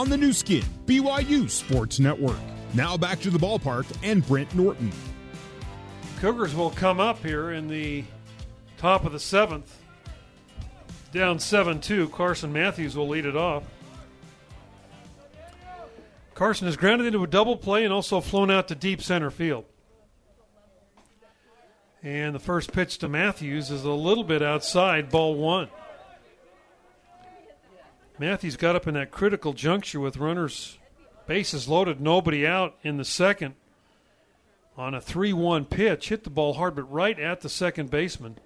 on the Nu Skin, BYU Sports Network. Now back to the ballpark and Brent Norton. Cougars will come up here in the top of the seventh. Down 7 2. Carson Matthews will lead it off. Carson is grounded into a double play and also flown out to deep center field. And the first pitch to Matthews is a little bit outside, ball one. Matthews got up in that critical juncture with runners, bases loaded, nobody out in the second on a 3 1 pitch. Hit the ball hard, but right at the second baseman.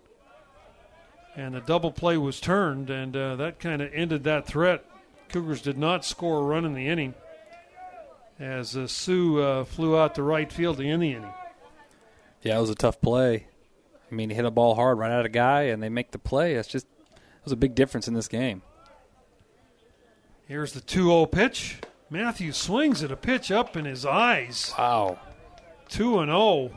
And the double play was turned, and uh, that kind of ended that threat. Cougars did not score a run in the inning as uh, Sue uh, flew out to right field to end the inning. Yeah, it was a tough play. I mean, he hit a ball hard right at a guy, and they make the play. It's just it was a big difference in this game. Here's the 2-0 pitch. Matthews swings at a pitch up in his eyes. Wow. 2 and 0.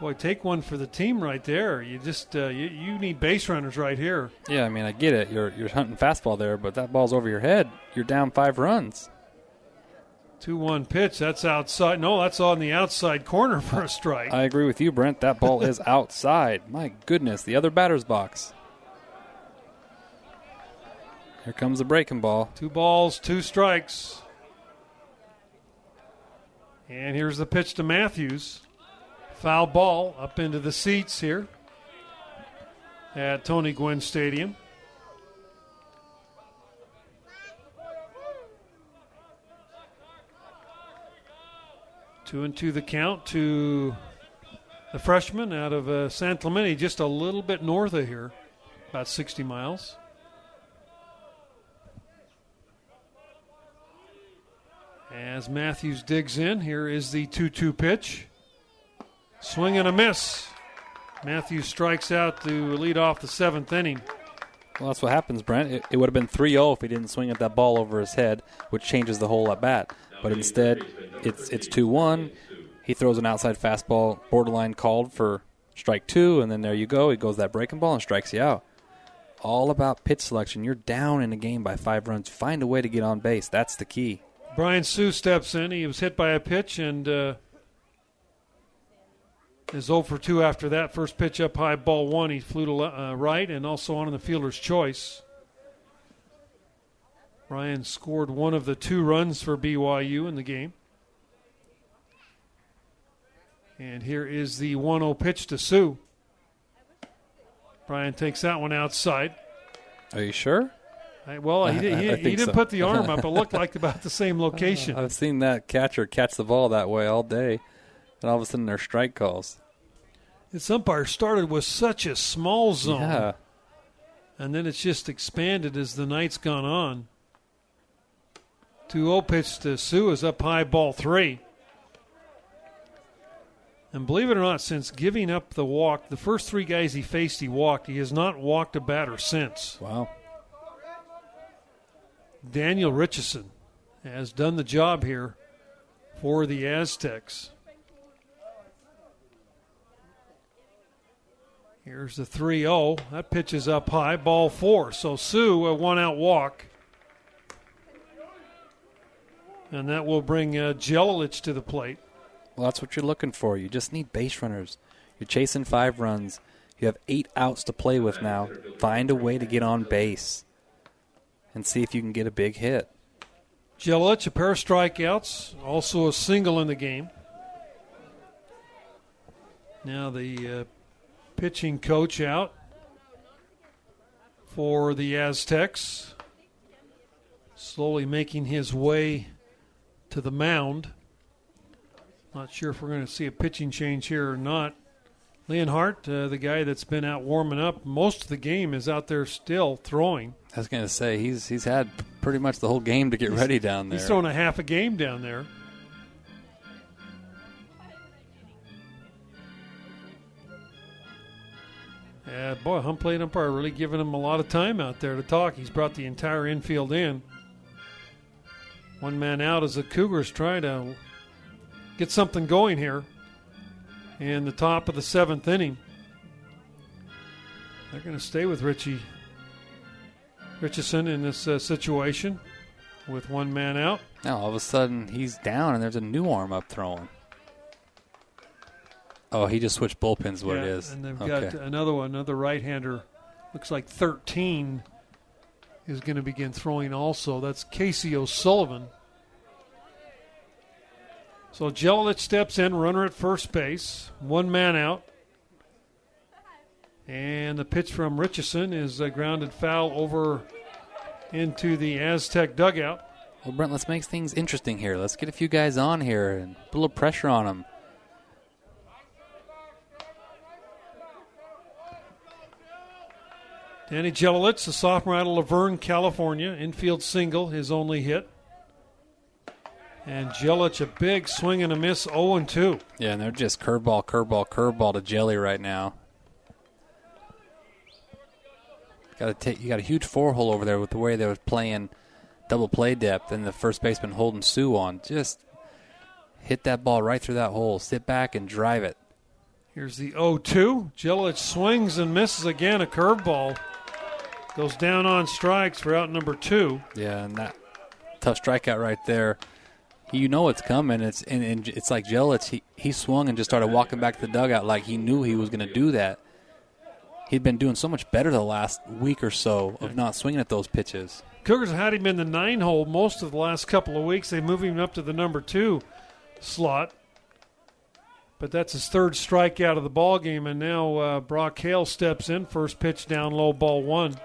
Boy, take one for the team right there. You just uh, you, you need base runners right here. Yeah, I mean, I get it. You're you're hunting fastball there, but that ball's over your head. You're down five runs. 2 1 pitch. That's outside. No, that's on the outside corner for a strike. I agree with you, Brent. That ball is outside. My goodness, the other batter's box. Here comes the breaking ball. Two balls, two strikes. And here's the pitch to Matthews. Foul ball up into the seats here at Tony Gwynn Stadium. Two and two the count to the freshman out of uh, San Clemente, just a little bit north of here, about 60 miles. As Matthews digs in, here is the 2 2 pitch. Swing and a miss. Matthews strikes out to lead off the seventh inning. Well, that's what happens, Brent. It, it would have been 3 0 if he didn't swing at that ball over his head, which changes the whole at bat. But instead, it's it's 2 1. He throws an outside fastball, borderline called for strike two, and then there you go. He goes that breaking ball and strikes you out. All about pitch selection. You're down in a game by five runs. Find a way to get on base. That's the key. Brian Sue steps in. He was hit by a pitch and uh, is 0 for 2 after that. First pitch up high, ball one. He flew to uh, right and also on in the fielder's choice. Ryan scored one of the two runs for BYU in the game. And here is the 1 0 pitch to Sue. Brian takes that one outside. Are you sure? I, well, he, did, he, he didn't so. put the arm up. It looked like about the same location. I've seen that catcher catch the ball that way all day, and all of a sudden there's strike calls. This umpire started with such a small zone, Yeah. and then it's just expanded as the night's gone on. 2 0 pitch to Sue is up high, ball three. And believe it or not, since giving up the walk, the first three guys he faced, he walked. He has not walked a batter since. Wow. Daniel Richardson has done the job here for the Aztecs. Here's the 3 0. That pitch is up high, ball four. So Sue, a one out walk. And that will bring uh, Jelilich to the plate. Well, that's what you're looking for. You just need base runners. You're chasing five runs. You have eight outs to play with now. Find a way to get on base and see if you can get a big hit. Jelilich, a pair of strikeouts, also a single in the game. Now the uh, pitching coach out for the Aztecs, slowly making his way to the mound. Not sure if we're going to see a pitching change here or not. Leonhardt, uh, the guy that's been out warming up most of the game, is out there still throwing. I was going to say he's he's had pretty much the whole game to get ready down there. He's throwing a half a game down there. Yeah, boy, home plate umpire really giving him a lot of time out there to talk. He's brought the entire infield in. One man out as the Cougars try to get something going here in the top of the seventh inning. They're going to stay with Richie Richardson in this uh, situation. with one man out. Now all of a sudden he's down and there's a new arm up throwing. Oh, he just switched bullpens. What Yeah, it is? And they've okay. got another one, another right-hander. Looks like 13 is going to begin throwing also. That's Casey O'Sullivan. So Jelilich steps in, runner at first base, one man out. And the pitch from Richardson is a grounded foul over into the Aztec dugout. Well, Brent, let's make things interesting here. Let's get a few guys on here and put a little pressure on them. Danny Jelowitz, a sophomore out of La Verne, California, infield single, his only hit. And Jelic, a big swing and a miss, 0 and 2. Yeah, and they're just curveball, curveball, curveball to Jelly right now. Got to take. You got a huge four hole over there with the way they were playing double play depth, and the first baseman holding Sue on. Just hit that ball right through that hole. Sit back and drive it. Here's the 0 2. Jelic swings and misses again, a curveball. Goes down on strikes for out number two. Yeah, and that tough strikeout right there. You know it's coming. It's and, and it's like Jelich. He he swung and just started walking back to the dugout like he knew he was going to do that. He'd been doing so much better the last week or so of not swinging at those pitches. Cougars had him in the nine hole most of the last couple of weeks. They move him up to the number two slot. But that's his third strikeout of the ball game, and now uh, Brock Hale steps in. First pitch down low, ball one.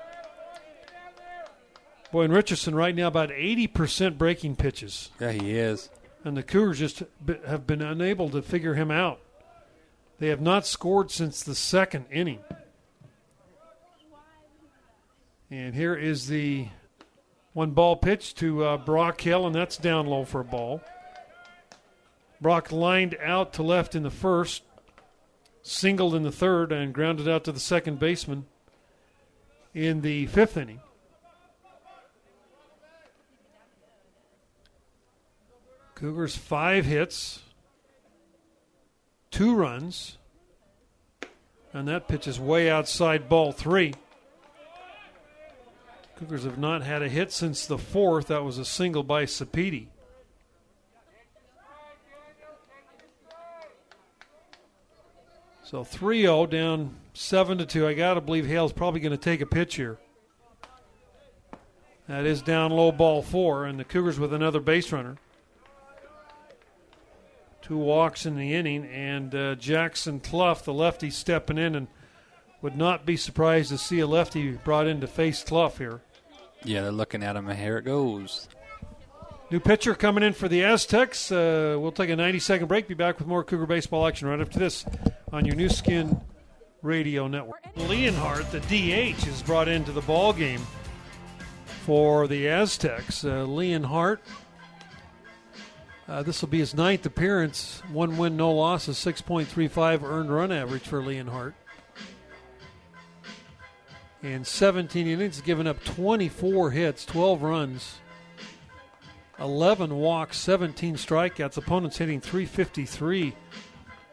Boy, and Richardson right now about 80% breaking pitches, Yeah, he is. and the Cougars just have been unable to figure him out. They have not scored since the second inning. And here is the one ball pitch to uh, Brock Hill, and that's down low for a ball. Brock lined out to left in the first, singled in the third, and grounded out to the second baseman in the fifth inning. Cougars five hits, two runs, and that pitch is way outside ball three. Cougars have not had a hit since the fourth. That was a single by Sapiti. So 3 0 down 7 to 2. I got to believe Hale's probably going to take a pitch here. That is down low ball four, and the Cougars with another base runner. Two walks in the inning, and uh, Jackson Cluff, the lefty, stepping in, and would not be surprised to see a lefty brought in to face Cluff here. Yeah, they're looking at him, and here it goes. New pitcher coming in for the Aztecs. Uh, we'll take a 90 second break. Be back with more Cougar baseball action right after this on your Nu Skin radio network. Leonhardt, the DH, is brought into the ball game for the Aztecs. Uh, Leonhardt, uh, this will be his ninth appearance. One win, no losses, 6.35 earned run average for Leonhardt. In 17 innings, given up 24 hits, 12 runs. 11 walks, 17 strikeouts. Opponents hitting 353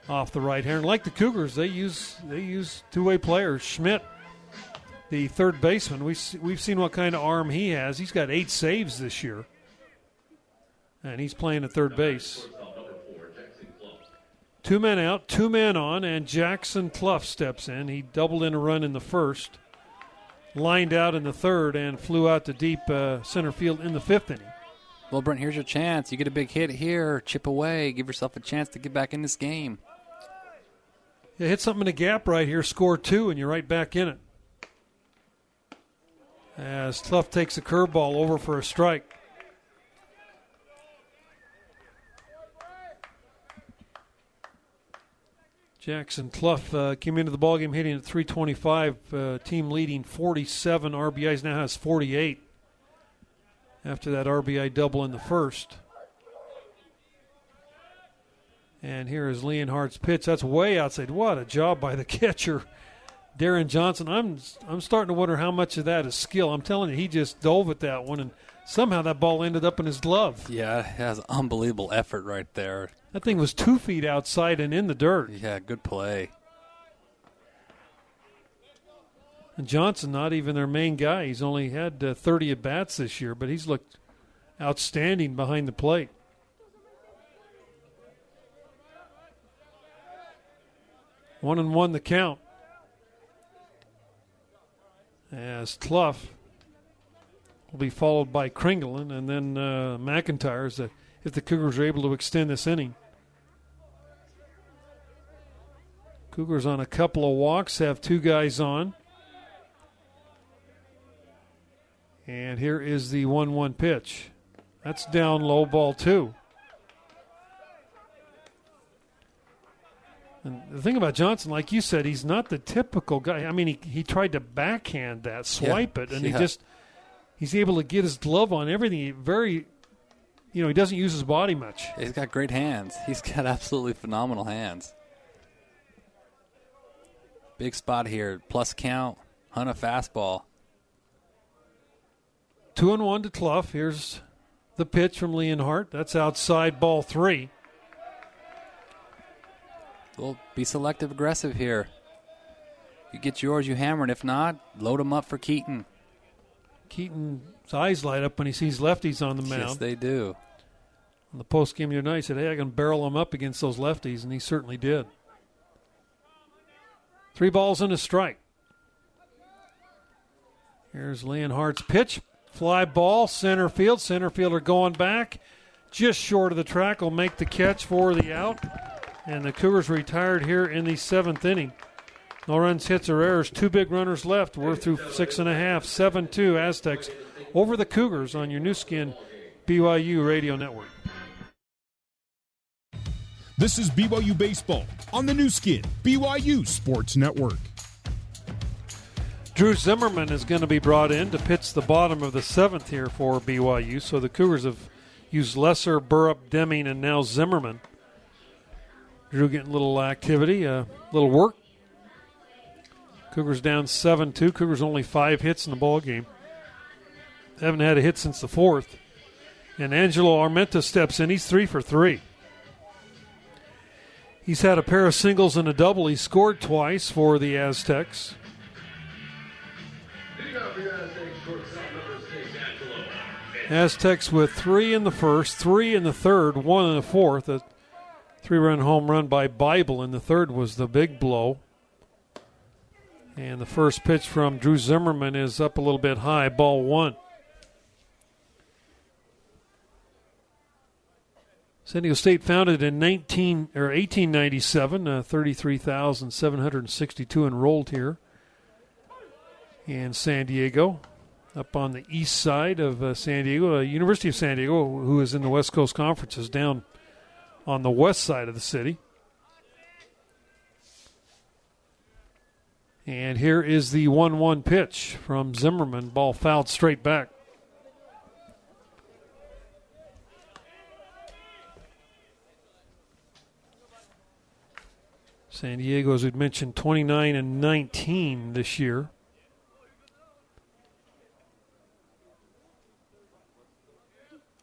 off the right hand. Like the Cougars, they use they use two-way players. Schmidt, the third baseman, we we've seen what kind of arm he has. He's got eight saves this year, and he's playing at third base. Two men out, two men on, and Jackson Cluff steps in. He doubled in a run in the first, lined out in the third, and flew out to deep uh, center field in the fifth inning. Well, Brent, here's your chance. You get a big hit here, chip away, give yourself a chance to get back in this game. Yeah, hit something in the gap right here, score two, and you're right back in it. As Cluff takes a curveball over for a strike. Jackson Cluff uh, came into the ballgame hitting at 325, uh, team leading 47 RBIs, now has 48 after that RBI double in the first. And here is Leonhardt's pitch. That's way outside. What a job by the catcher, Darren Johnson. I'm I'm starting to wonder how much of that is skill. I'm telling you, he just dove at that one, and somehow that ball ended up in his glove. Yeah, has unbelievable effort right there. That thing was two feet outside and in the dirt. Yeah, good play. And Johnson, not even their main guy. He's only had uh, 30 at bats this year, but he's looked outstanding behind the plate. One and one the count. As Cluff will be followed by Kringlen and then uh, McIntyre if the Cougars are able to extend this inning. Cougars on a couple of walks, have two guys on. And here is the 1 1 pitch. That's down low ball, two. And the thing about Johnson, like you said, he's not the typical guy. I mean, he, he tried to backhand that, swipe yeah. it, and yeah. he just he's able to get his glove on everything. He very, you know, he doesn't use his body much. He's got great hands. He's got absolutely phenomenal hands. Big spot here, plus count, hunt a fastball. Two and one to Cluff. Here's the pitch from Leonhardt. That's outside ball three. Well, be selective aggressive here. You get yours, you hammer it. If not, load them up for Keaton. Keaton's eyes light up when he sees lefties on the mound. Yes, they do. On the post game the other night, he said, Hey, I can barrel them up against those lefties, and he certainly did. Three balls and a strike. Here's Leonhardt's pitch. Fly ball, center field. Center fielder going back. Just short of the track will make the catch for the out. And the Cougars retired here in the seventh inning. No runs, hits, or errors. Two big runners left. We're through six and a half. 7 2 Aztecs over the Cougars on your Nu Skin BYU radio network. This is BYU Baseball on the Nu Skin BYU Sports Network. Drew Zimmerman is going to be brought in to pitch the bottom of the seventh here for BYU. So the Cougars have used Lesser, Burrup, Deming, and now Zimmerman. Drew getting a little activity, a little work. Cougars down 7 2. Cougars only five hits in the ball game. Haven't had a hit since the fourth. And Angelo Armenta steps in. He's three for three. He's had a pair of singles and a double. He scored twice for the Aztecs. Aztecs with three in the first, three in the third, one in the fourth. A Three run home run by Bible, in the third was the big blow. And the first pitch from Drew Zimmerman is up a little bit high, ball one. San Diego State founded in 19 or 1897, uh, 33,762 enrolled here in San Diego, up on the east side of uh, San Diego. Uh, University of San Diego, who is in the West Coast Conference, is down on the west side of the city. And here is the 1 1 pitch from Zimmerman. Ball fouled straight back. San Diego, as we'd mentioned, 29 and 19 this year.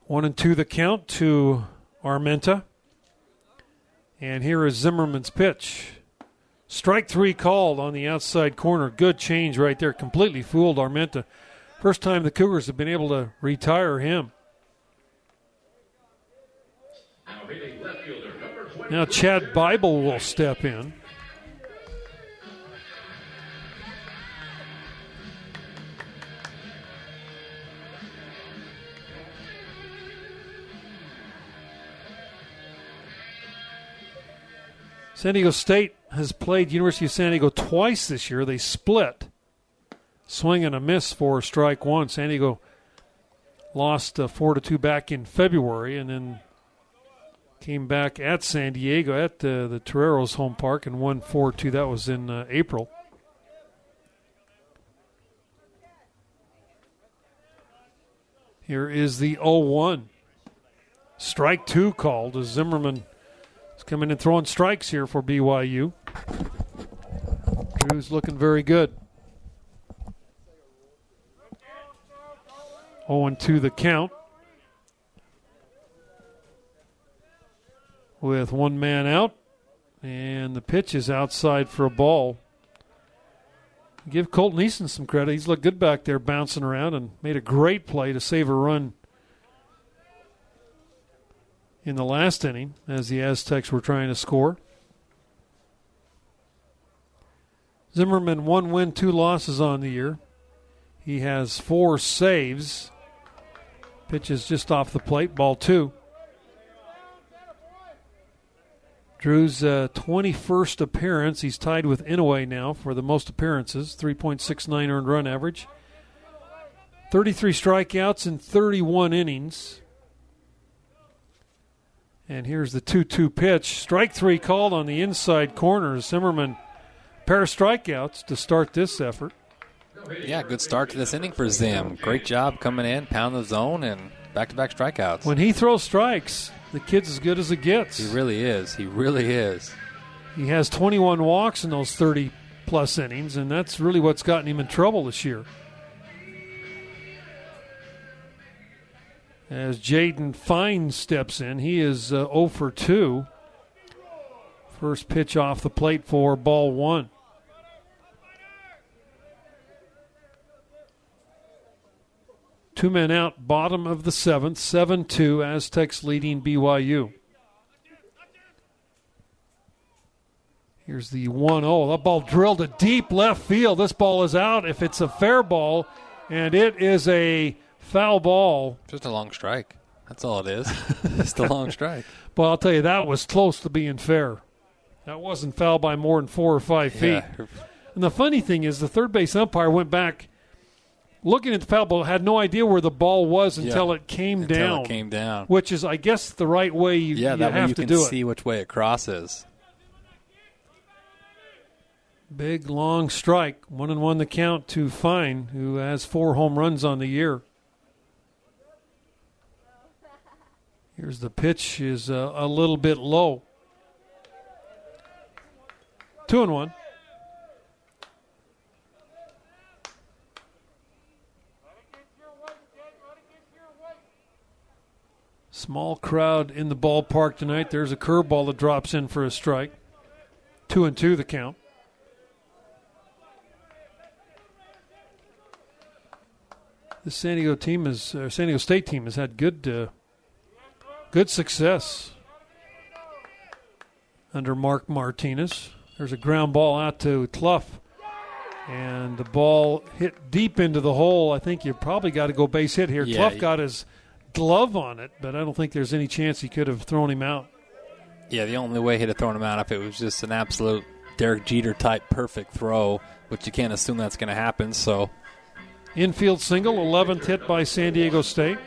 One and two the count to Armenta. And here is Zimmerman's pitch. Strike three called on the outside corner. Good change right there. Completely fooled Armenta. First time the Cougars have been able to retire him. Now Chad Bible will step in. San Diego State has played University of San Diego twice this year. They split. Swing and a miss for strike one. San Diego lost uh, four to two back in February, and then came back at San Diego at uh, the Toreros home park and won four two. That was in uh, April. Here is the 0 1. Strike two called as Zimmerman is coming and throwing strikes here for BYU. Drew's looking very good. 0 2 the count. With one man out, and the pitch is outside for a ball. Give Colton Easton some credit. He's looked good back there, bouncing around, and made a great play to save a run in the last inning as the Aztecs were trying to score. Zimmerman, one win, two losses on the year. He has four saves. Pitches just off the plate, ball two. Drew's uh, 21st appearance. He's tied with Inouye now for the most appearances, 3.69 earned run average. 33 strikeouts in 31 innings. And here's the 2 2 pitch. Strike three called on the inside corner. Zimmerman, pair of strikeouts to start this effort. Yeah, good start to this inning for Zim. Great job coming in, pound the zone, and back to back strikeouts. When he throws strikes, the kid's as good as it gets. He really is. He really is. He has 21 walks in those 30 plus innings, and that's really what's gotten him in trouble this year. As Jaden Fine steps in, he is uh, 0 for 2. First pitch off the plate for ball one. Two men out, bottom of the seventh, 7 2, Aztecs leading BYU. Here's the 1 0. That ball drilled to deep left field. This ball is out if it's a fair ball, and it is a foul ball. Just a long strike. That's all it is. Just a long strike. But I'll tell you, that was close to being fair. That wasn't foul by more than four or five feet. Yeah. And the funny thing is, the third base umpire went back looking at the foul ball, had no idea where the ball was until Yeah. it came Until down. it came down. Which is, I guess, the right way you, Yeah, you that way have you to can do see which way it crosses. Big long strike, one and one the count to Fine, who has four home runs on the year. Here's the pitch is uh, a little bit low. Two and one. Small crowd in the ballpark tonight. There's a curveball that drops in for a strike. Two and two the count. The San Diego team is uh, San Diego State team has had good uh, good success under Mark Martinez. There's a ground ball out to Cluff, and the ball hit deep into the hole. I think you probably got to go base hit here. Yeah, Cluff got his glove on it, but I don't think there's any chance he could have thrown him out. Yeah, the only way he'd have thrown him out if it was just an absolute Derek Jeter type perfect throw, but you can't assume that's going to happen. So Infield single, 11th hit by San Diego State.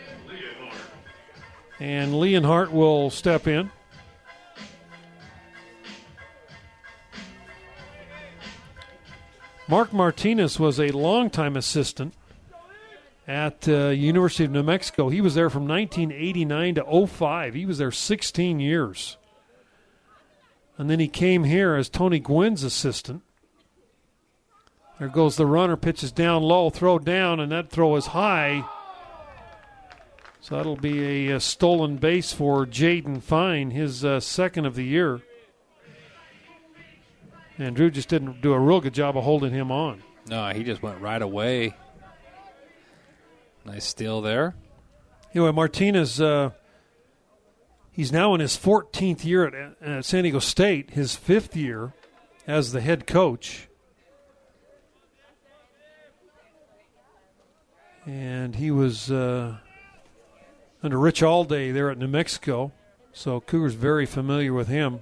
And Leonhardt will step in. Mark Martinez was a longtime assistant at uh, University of New Mexico. He was there from 1989 to 05. He was there 16 years. And then he came here as Tony Gwynn's assistant. There goes the runner, pitches down low, throw down, and that throw is high. So that'll be a, uh stolen base for Jaden Fine, his uh, second of the year. And Drew just didn't do a real good job of holding him on. no, he just went right away. Nice steal there. Anyway, Martinez, uh, he's now in his 14th year at, at San Diego State, his fifth year as the head coach. And he was uh, under Rich Alday there at New Mexico, so Cougars very familiar with him.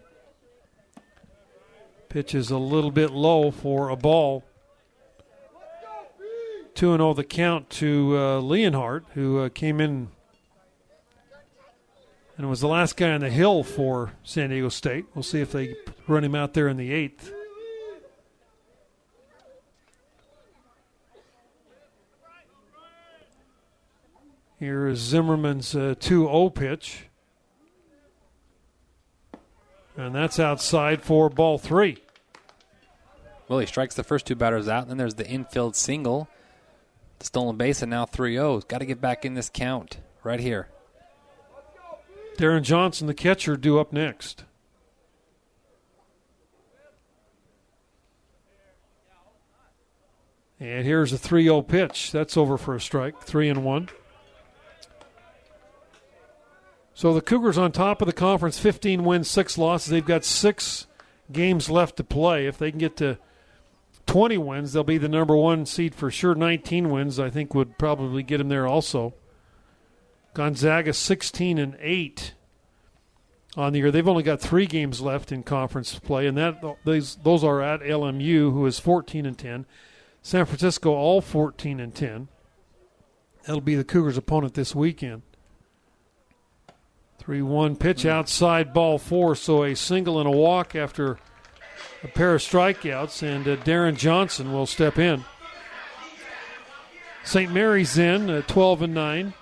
Pitch is a little bit low for a ball. 2 0 the count to uh, Leonhardt, who uh, came in and was the last guy on the hill for San Diego State. We'll see if they run him out there in the eighth. Here is Zimmerman's 2 0 pitch. And that's outside for ball three. Well, he strikes the first two batters out, and then there's the infield single, stolen base, and now 3 0. Got to get back in this count right here. Darren Johnson, the catcher, due up next. And here's a 3 0 pitch. That's over for a strike. 3 and 1. So the Cougars on top of the conference, 15 wins, six losses. They've got six games left to play. If they can get to 20 wins, they'll be the number one seed for sure. 19 wins, I think, would probably get them there also. Gonzaga 16 and 8 on the year. They've only got three games left in conference play, and that those those are at LMU, who is 14 and 10. San Francisco all 14 and 10. That'll be the Cougars' opponent this weekend. 3 1 pitch hmm. outside ball four, so a single and a walk after a pair of strikeouts, and uh, Darren Johnson will step in. St. Mary's in uh, 12 and 9.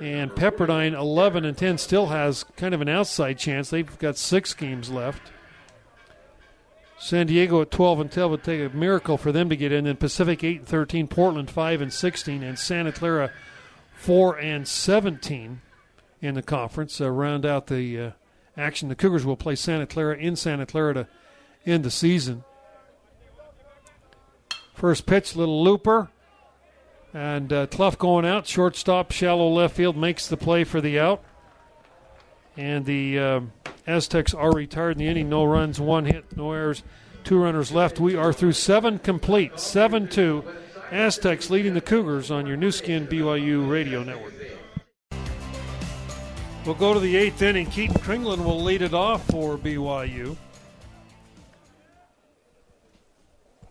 And Pepperdine 11 and 10 still has kind of an outside chance. They've got six games left. San Diego at 12 and 10 would take a miracle for them to get in. Then Pacific 8 and 13, Portland 5 and 16, and Santa Clara 4 and 17 in the conference. Uh, round out the uh, action. The Cougars will play Santa Clara in Santa Clara to end the season. First pitch, little looper. And uh, Cluff going out, shortstop, shallow left field, makes the play for the out. And the uh, Aztecs are retired in the inning. No runs, one hit, no errors, two runners left. We are through seven complete, 7 2. Aztecs leading the Cougars on your Nu Skin BYU radio network. We'll go to the eighth inning. Keaton Kringlen will lead it off for BYU.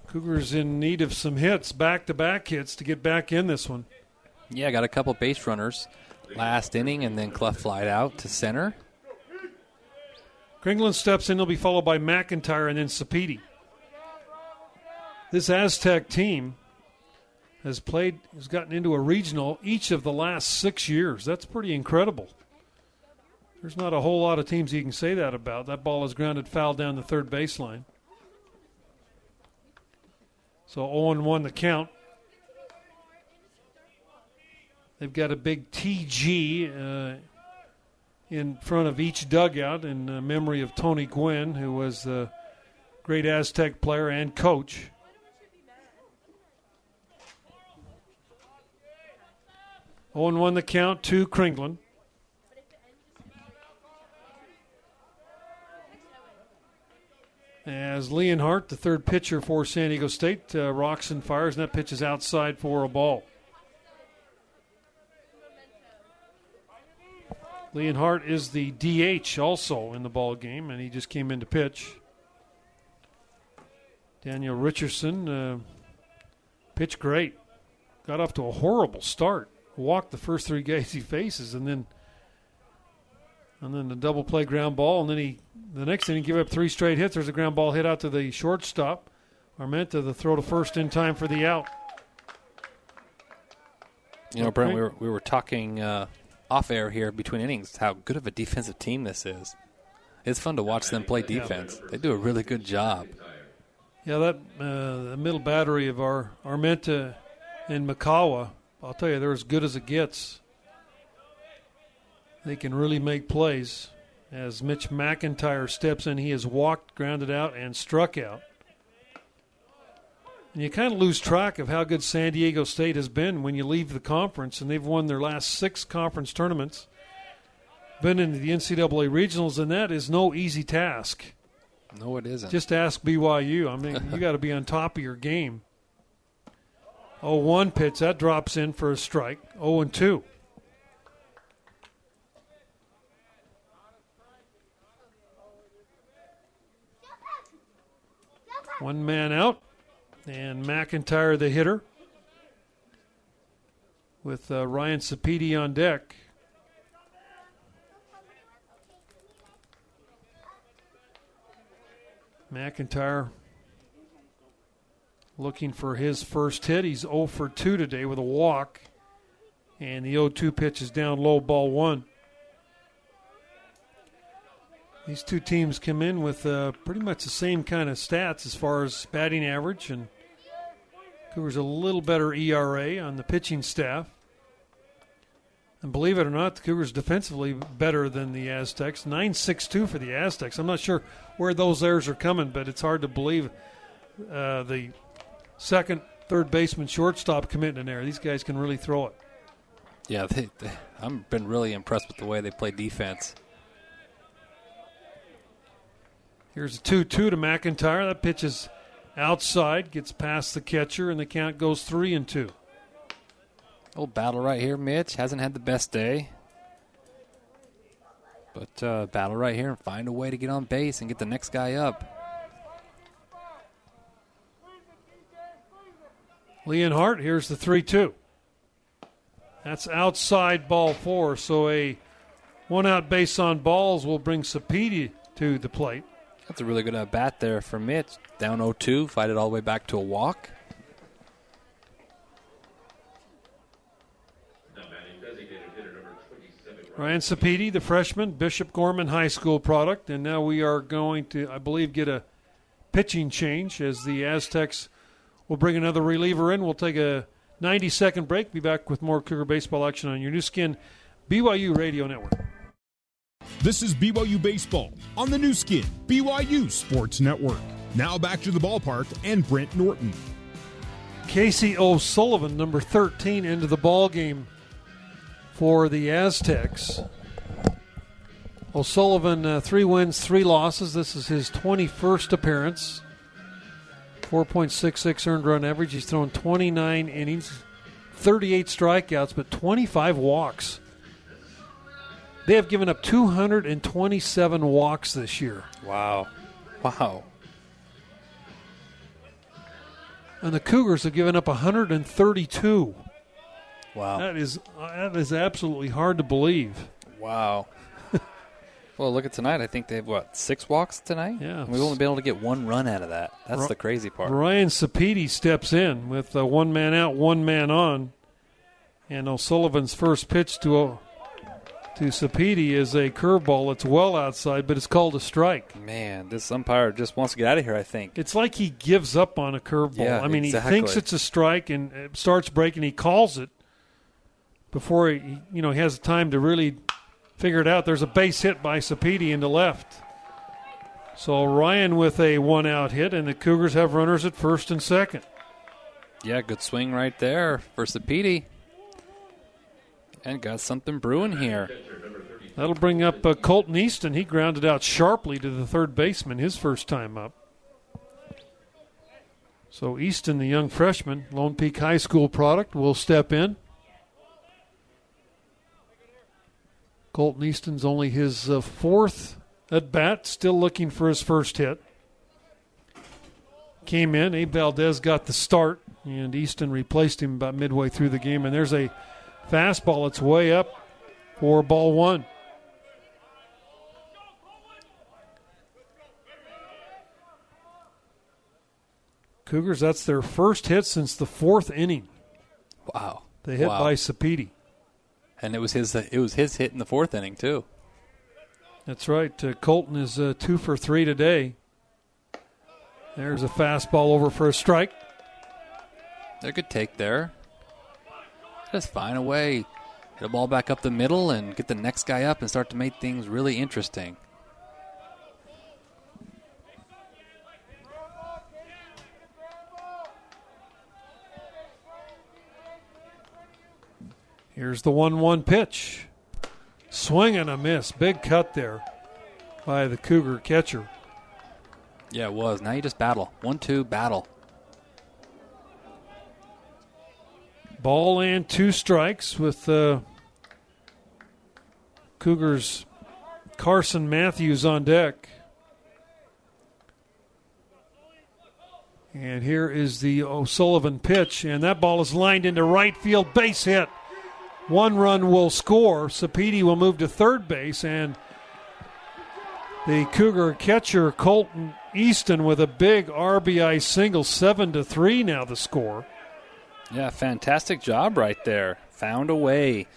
Cougars in need of some hits, back to back hits to get back in this one. Yeah, got a couple base runners last inning, and then Cluff flied out to center. Kringlen steps in. He'll be followed by McIntyre and then Sapiti. This Aztec team has played, has gotten into a regional each of the last six years. That's pretty incredible. There's not a whole lot of teams you can say that about. That ball is grounded foul down the third baseline. So 0 1 the count. They've got a big TG uh, in front of each dugout in uh, memory of Tony Gwynn, who was a great Aztec player and coach. Oh and one the count to Kringlen. As Leonhardt, the third pitcher for San Diego State, uh, rocks and fires, and that pitch is outside for a ball. Leonhardt is the DH also in the ball game, and he just came in to pitch. Daniel Richardson uh, pitched great. Got off to a horrible start. Walked the first three guys he faces, and then and then the double play ground ball, and then he the next inning give up three straight hits. There's a ground ball hit out to the shortstop. Armenta the throw to first in time for the out. You know, Brent, we were we were talking uh, off air here between innings how good of a defensive team this is. It's fun to watch them play defense. They do a really good job. Yeah, that uh, the middle battery of our Armenta and Makawa, I'll tell you, they're as good as it gets. They can really make plays. As Mitch McIntyre steps in, he has walked, grounded out, and struck out. And you kind of lose track of how good San Diego State has been when you leave the conference, and they've won their last six conference tournaments, been into the NCAA regionals, and that is no easy task. No, it isn't. Just ask BYU. I mean, you got to be on top of your game. Oh, one pitch that drops in for a strike. Oh, and two. One man out, and McIntyre the hitter with uh, Ryan Sapiti on deck. McIntyre looking for his first hit. He's 0 for 2 today with a walk. And the 0 2 pitch is down low, ball one. These two teams come in with uh, pretty much the same kind of stats as far as batting average, and Cougars a little better ERA on the pitching staff. And believe it or not, the Cougars defensively better than the Aztecs. 9-6-2 for the Aztecs. I'm not sure where those errors are coming, but it's hard to believe uh, the second, third baseman, shortstop committing an error. These guys can really throw it. Yeah, they, they, I've been really impressed with the way they play defense. Here's a 2 2 to McIntyre. That pitch is outside, gets past the catcher, and the count goes 3 and 2. Old battle right here, Mitch. Hasn't had the best day. But uh, battle right here and find a way to get on base and get the next guy up. Leonhardt, here's the 3 2. That's outside ball four, so a one out base on balls will bring Sapedi to the plate. That's a really good at bat there for Mitch. Down 0 2, fight it all the way back to a walk. Ryan Sapedi, the freshman, Bishop Gorman High School product, and now we are going to, I believe, get a pitching change as the Aztecs will bring another reliever in. We'll take a 90 second break. Be back with more Cougar baseball action on your Nu Skin BYU Radio Network. This is BYU Baseball on the Nu Skin BYU Sports Network. Now back to the ballpark and Brent Norton. Casey O'Sullivan, number 13, into the ball game for the Aztecs. O'Sullivan, uh, three wins, three losses. This is his 21st appearance. 4.66 earned run average. He's thrown 29 innings, 38 strikeouts, but 25 walks. They have given up 227 walks this year. Wow. Wow. And the Cougars have given up 132. Wow. That is that is absolutely hard to believe. Wow. well, look at tonight. I think they have what six walks tonight. Yeah, we've only been able to get one run out of that. That's the crazy part. Ryan Sapedi steps in with uh, one man out, one man on, and O'Sullivan's first pitch to uh, to Sapedi is a curveball. It's well outside, but it's called a strike. Man, this umpire just wants to get out of here. I think it's like he gives up on a curveball. Yeah, I mean, exactly. he thinks it's a strike and it starts breaking. He calls it before he, you know, he has time to really figure it out. There's a base hit by Sapedi into left. So Ryan with a one out hit, and the Cougars have runners at first and second. Yeah, good swing right there for Sapedi. And got something brewing here. That'll bring up uh, Colton Easton. He grounded out sharply to the third baseman his first time up. So Easton, the young freshman, Lone Peak High School product, will step in. Colton Easton's only his uh, fourth at bat, still looking for his first hit. Came in, Abe Valdez got the start, and Easton replaced him about midway through the game. And there's a fastball, it's way up for ball one. Cougars, that's their first hit since the fourth inning. Wow. They hit wow. by Sapedi. And it was his it was his hit in the fourth inning too. That's right. Uh, Colton is uh, two for three today. There's a fastball over for a strike. A good take there. Just find a way, hit a ball back up the middle, and get the next guy up and start to make things really interesting. Here's the 1 1 pitch. Swing and a miss. Big cut there by the Cougar catcher. Yeah, it was. Now you just battle. 1 2 battle. Ball and two strikes with uh, Cougars Carson Matthews on deck. And here is the O'Sullivan pitch, and that ball is lined into right field, base hit. One run will score. Sapedi will move to third base, and the Cougar catcher Colton Easton with a big RBI single, seven to three. Now the score. Yeah, fantastic job right there. Found a way.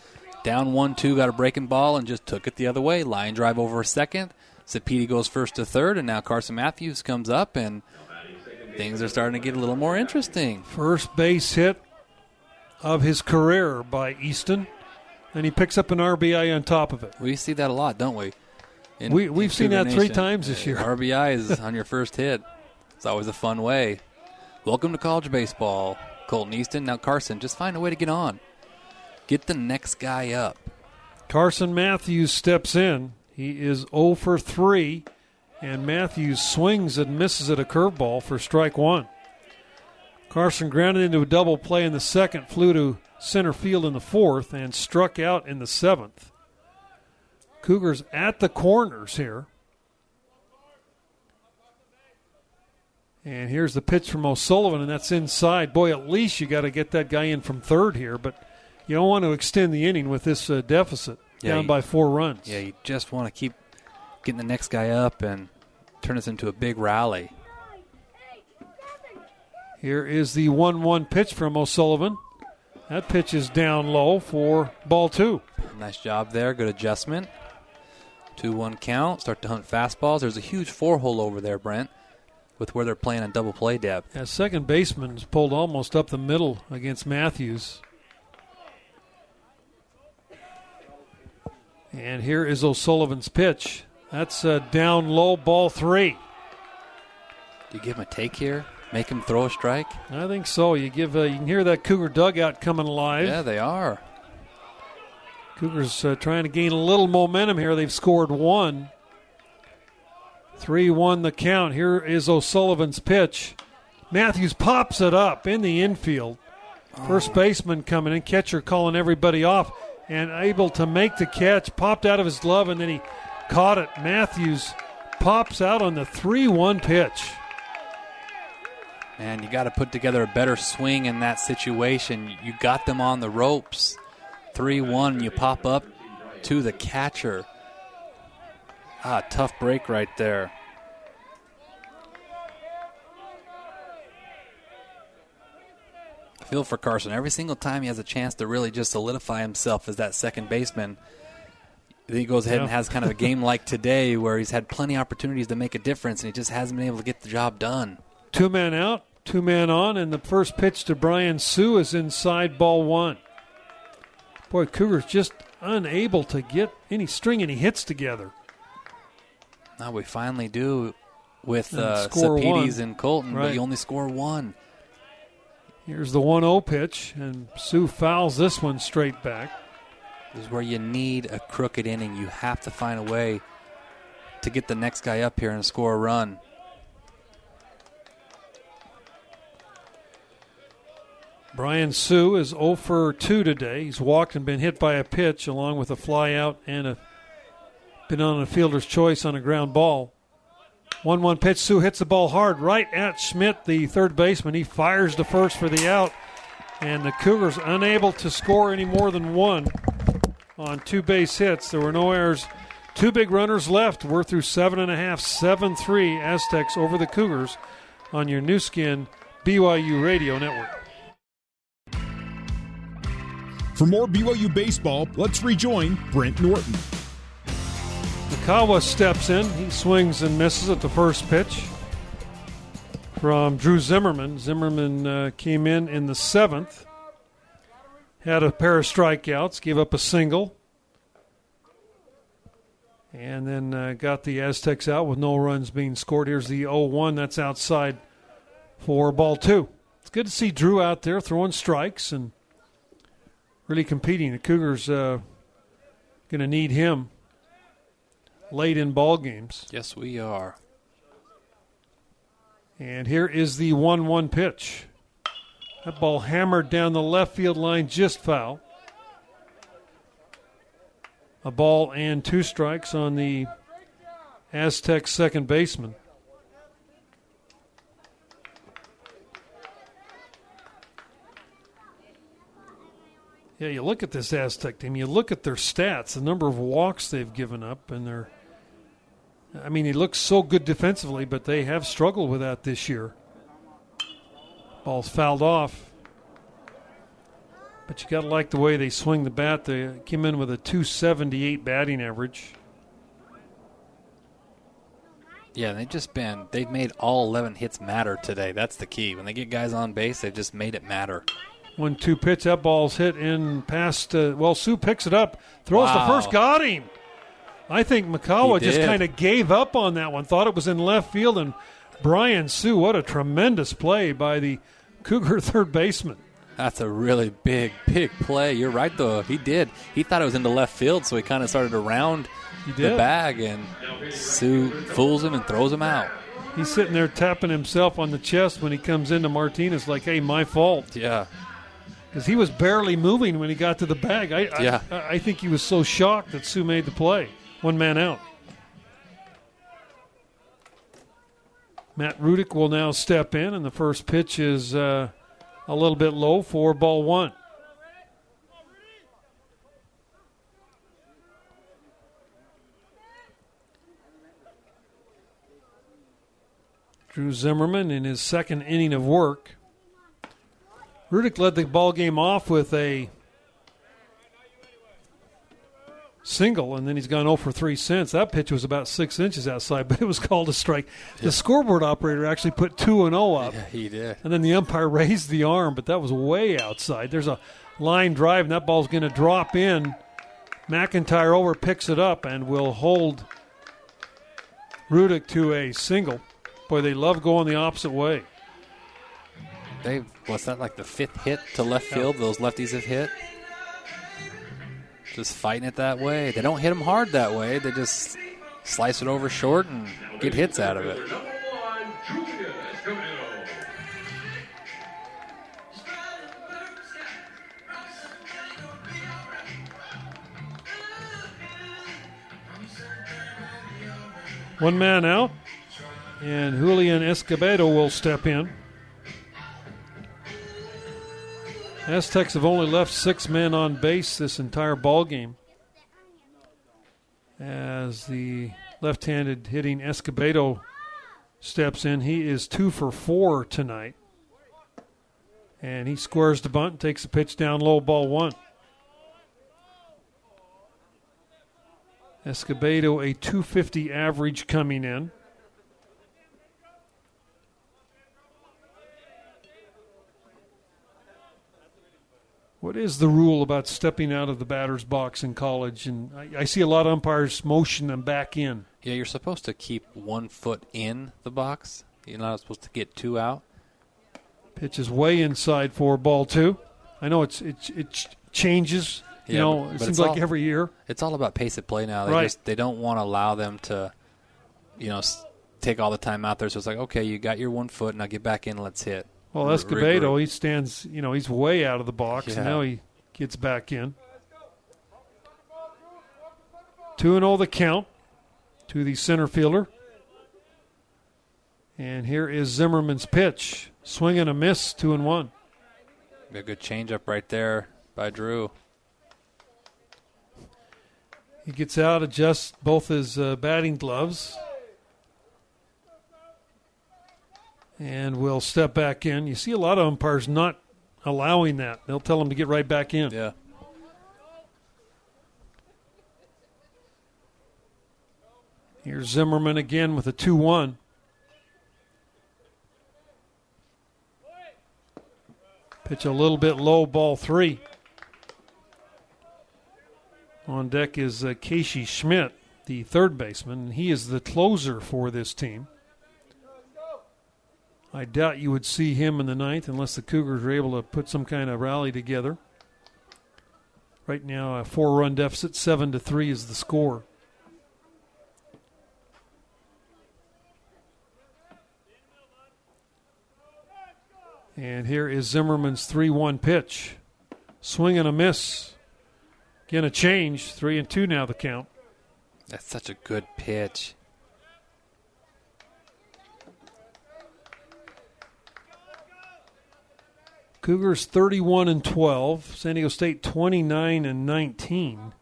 Down one two, got a breaking ball and just took it the other way. Line drive over a second. Sapedi goes first to third, and now Carson Matthews comes up, and things are starting to get a little more interesting. First base hit of his career by Easton, and he picks up an RBI on top of it. We see that a lot, don't we? In, we we've seen that three times this uh, year. RBI is on your first hit. It's always a fun way. Welcome to college baseball. Colton Easton, now Carson. Just find a way to get on. Get the next guy up. Carson Matthews steps in. He is 0 for 3, and Matthews swings and misses at a curveball for strike one. Carson grounded into a double play in the second, flew to center field in the fourth, and struck out in the seventh. Cougars at the corners here. And here's the pitch from O'Sullivan, and that's inside. Boy, at least you got to get that guy in from third here, but you don't want to extend the inning with this uh, deficit Yeah, down you- by four runs. Yeah, you just want to keep getting the next guy up and turn this into a big rally. Here is the 1 1 pitch from O'Sullivan. That pitch is down low for ball two. Nice job there. Good adjustment. 2 1 count. Start to hunt fastballs. There's a huge four hole over there, Brent, with where they're playing on double play depth. As second baseman's pulled almost up the middle against Matthews. And here is O'Sullivan's pitch. That's a down low ball three. Do you give him a take here? Make him throw a strike? I think so. You give uh, you can hear that Cougar dugout coming alive. Yeah, they are. Cougars uh, trying to gain a little momentum here. They've scored one. 3 1 the count. Here is O'Sullivan's pitch. Matthews pops it up in the infield. First oh. baseman coming in, catcher calling everybody off, and able to make the catch. Popped out of his glove, and then he caught it. Matthews pops out on the 3 1 pitch. Man, you got to put together a better swing in that situation. You got them on the ropes. 3 1, you pop up to the catcher. Ah, tough break right there. I feel for Carson. Every single time he has a chance to really just solidify himself as that second baseman, he goes ahead and has kind of a game like today where he's had plenty of opportunities to make a difference and he just hasn't been able to get the job done. Two men out, two men on, and the first pitch to Brian Sue is inside ball one. Boy, Cougars just unable to get any string any hits together. Now we finally do with uh, score and Colton, but you only score one. Here's the 1 0 pitch, and Sue fouls this one straight back. This is where you need a crooked inning. You have to find a way to get the next guy up here and score a run. Brian Sue is 0 for 2 today. He's walked and been hit by a pitch, along with a fly out and a on a fielder's choice on a ground ball. 1 1 pitch. Sue hits the ball hard right at Schmidt, the third baseman. He fires to first for the out, and the Cougars unable to score any more than one on two base hits. There were no errors. Two big runners left. We're through seven and a half, seven three Aztecs over the Cougars on your Nu Skin BYU Radio Network. For more BYU baseball, let's rejoin Brent Norton. Nakawa steps in. He swings and misses at the first pitch from Drew Zimmerman. Zimmerman uh, came in in the seventh, had a pair of strikeouts, gave up a single, and then uh, got the Aztecs out with no runs being scored. Here's the 0 1. That's outside for ball two. It's good to see Drew out there throwing strikes and really competing. The Cougars uh, going to need him late in ball games. Yes, we are. And here is the 1 1 pitch. That ball hammered down the left field line, just foul. A ball and two strikes on the Aztec second baseman. Yeah, you look at this Aztec team, you look at their stats, the number of walks they've given up, and their I mean, he looks so good defensively, but they have struggled with that this year. Ball's fouled off. But you got to like the way they swing the bat. They came in with a 278 batting average. Yeah, they've just been, they've made all 11 hits matter today. That's the key. When they get guys on base, they've just made it matter. One two pitch, that ball's hit in past. Uh, well, Sue picks it up, throws Wow. the first, got him. I think Makawa just kind of gave up on that one, thought it was in left field, and Brian Sue, what a tremendous play by the Cougar third baseman. That's a really big, big play. You're right, though. He did. He thought it was in the left field, so he kind of started around He the bag, and Sue fools him and throws him out. He's sitting there tapping himself on the chest when he comes into Martinez, like, "Hey, my fault," Yeah. because he was barely moving when he got to the bag. I, I, Yeah. I, I think he was so shocked that Sue made the play. One man out. Matt Rudick will now step in, and the first pitch is uh, a little bit low for ball one. Drew Zimmerman in his second inning of work. Rudick led the ball game off with a single, and then he's gone 0 for 3 since. That pitch was about six inches outside, but it was called a strike. The scoreboard operator actually put 2 and 0 up. Yeah, he did. And then the umpire raised the arm, but that was way outside. There's a line drive, and that ball's going to drop in. McIntyre over picks it up and will hold Rudick to a single. Boy, they love going the opposite way. They was that like the fifth hit to left field? Those lefties have hit. Just fighting it that way. They don't hit them hard that way. They just slice it over short and get hits out of it. One, man out, and Julian Escobedo will step in. Aztecs have only left six men on base this entire ball game. As the left-handed hitting Escobedo steps in, he is two for four tonight, and he squares the bunt, and takes the pitch down low, ball one. Escobedo a 250 average coming in. What is the rule about stepping out of the batter's box in college? And I, I see a lot of umpires motion them back in. Yeah, you're supposed to keep one foot in the box. You're not supposed to get two out. Pitch is way inside for ball two. I know it's it, it ch- changes. You Yeah, know, but- it but seems it's like all- every year. It's all about pace of play now. They Right. just they don't want to allow them to, you know, take all the time out there. So it's like, okay, you got your one foot, now get back in, let's hit. Well, Escobedo, he stands, you know, he's way out of the box, and now he gets back in. 2 and 0 the count to the center fielder. And here is Zimmerman's pitch. Swing and a miss, 2 and 1. A good changeup right there by Drew. He gets out, adjusts both his uh, batting gloves, and will step back in. You see a lot of umpires not allowing that. They'll tell them to get right back in. Yeah. Here's Zimmerman again with a 2 1. Pitch a little bit low, ball three. On deck is uh, Casey Schmidt, the third baseman. He is the closer for this team. I doubt you would see him in the ninth unless the Cougars are able to put some kind of rally together. Right now, a four-run deficit, seven to three is the score. And here is Zimmerman's 3 1 pitch. Swing and a miss. Again, a change. 3 and 2 now the count. That's such a good pitch. Cougars 31 and 12. San Diego State 29 and 19.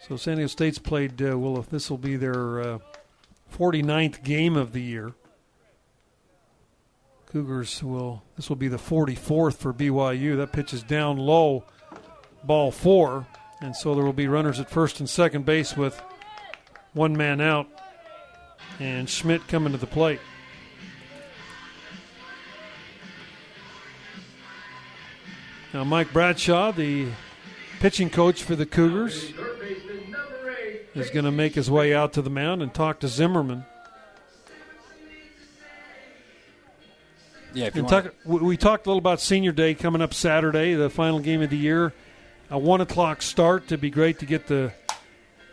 So San Diego State's played, uh, well, if this will be their uh, 49th game of the year. Cougars will, this will be the 44th for BYU. That pitch is down low, ball four. And so there will be runners at first and second base with one man out. And Schmidt coming to the plate. Now, Mike Bradshaw, the pitching coach for the Cougars, Third baseman, number eight. is going to make his way out to the mound and talk to Zimmerman. Yeah, if you And talk, we talked a little about Senior Day coming up Saturday, the final game of the year. A one o'clock start to be great to get the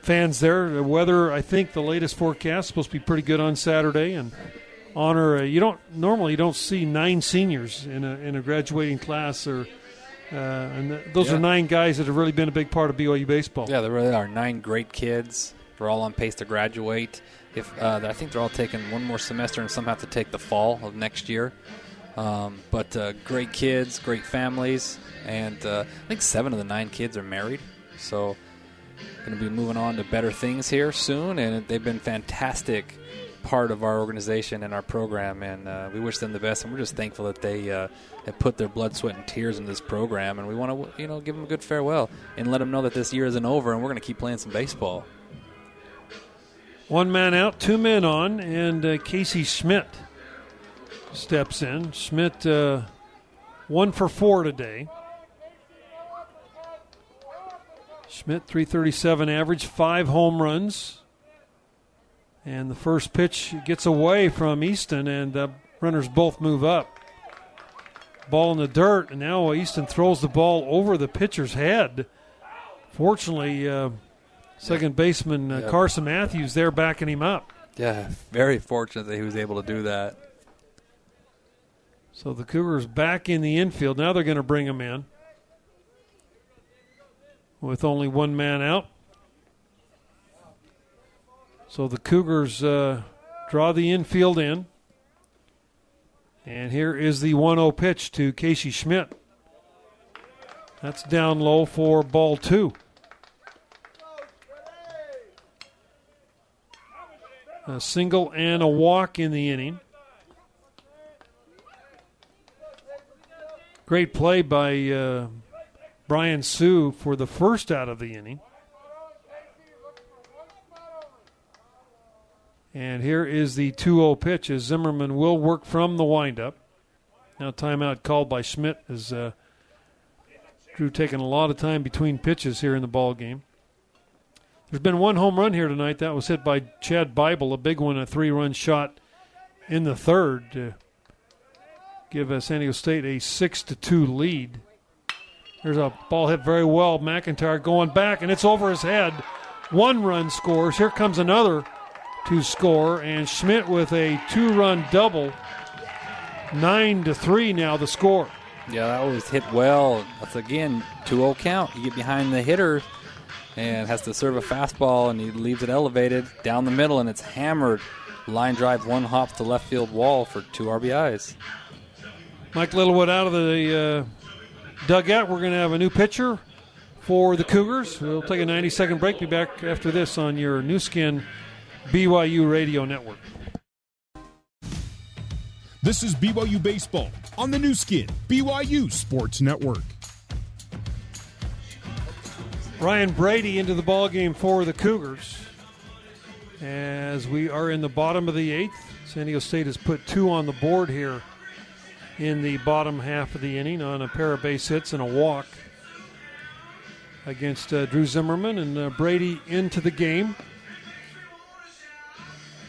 fans there. The weather, I think, the latest forecast is supposed to be pretty good on Saturday, and honor. Uh, you don't normally you don't see nine seniors in a in a graduating class, or uh, and th- those Yeah. are nine guys that have really been a big part of BYU baseball. yeah, there really are nine great kids. They're all on pace to graduate. If uh, I think they're all taking one more semester, and some have to take the fall of next year. Um, but uh, great kids, great families, and uh, I think seven of the nine kids are married. So going to be moving on to better things here soon, and they've been fantastic part of our organization and our program, and uh, we wish them the best. And we're just thankful that they uh, have put their blood, sweat, and tears in this program, and we want to, you know, give them a good farewell and let them know that this year isn't over, and we're going to keep playing some baseball. One man out, two men on, and uh, Casey Schmidt steps in. Schmidt, uh, one for four today. Schmidt, 337 average, five home runs. And the first pitch gets away from Easton, and the runners both move up. Ball in the dirt, and now Easton throws the ball over the pitcher's head. Fortunately, uh, second baseman uh. Carson Matthews there backing him up. Yeah, very fortunate that he was able to do that. So the Cougars back in the infield. Now they're going to bring him in with only one man out. So the Cougars uh, draw the infield in. And here is the 1 0 pitch to Casey Schmidt. That's down low for ball two. A single and a walk in the inning. Great play by uh, Brian Sue for the first out of the inning. And here is the 2 0 pitch as Zimmerman will work from the windup. Now, timeout called by Schmidt as uh, Drew taking a lot of time between pitches here in the ball game. There's been one home run here tonight. That was hit by Chad Bible, a big one, a three run shot in the third to give San Diego State a 6 to 2 lead. There's a ball hit very well. McIntyre going back, and it's over his head. One run scores. Here comes another to score, and Schmidt with a two run double. Nine to three now the score. Yeah, that was hit well. That's again 2 0 count. You get behind the hitter and has to serve a fastball, and he leaves it elevated down the middle, and it's hammered. Line drive, one hops to left field wall for two RBIs. Mike Littlewood out of the uh, dugout. We're going to have a new pitcher for the Cougars. We'll take a 90 second break. Be back after this on your Nu Skin BYU radio network. This is BYU Baseball on the Nu Skin, BYU Sports Network. Ryan Brady into the ball game for the Cougars. As we are in the bottom of the eighth, San Diego State has put two on the board here in the bottom half of the inning on a pair of base hits and a walk against uh, Drew Zimmerman and uh, Brady into the game.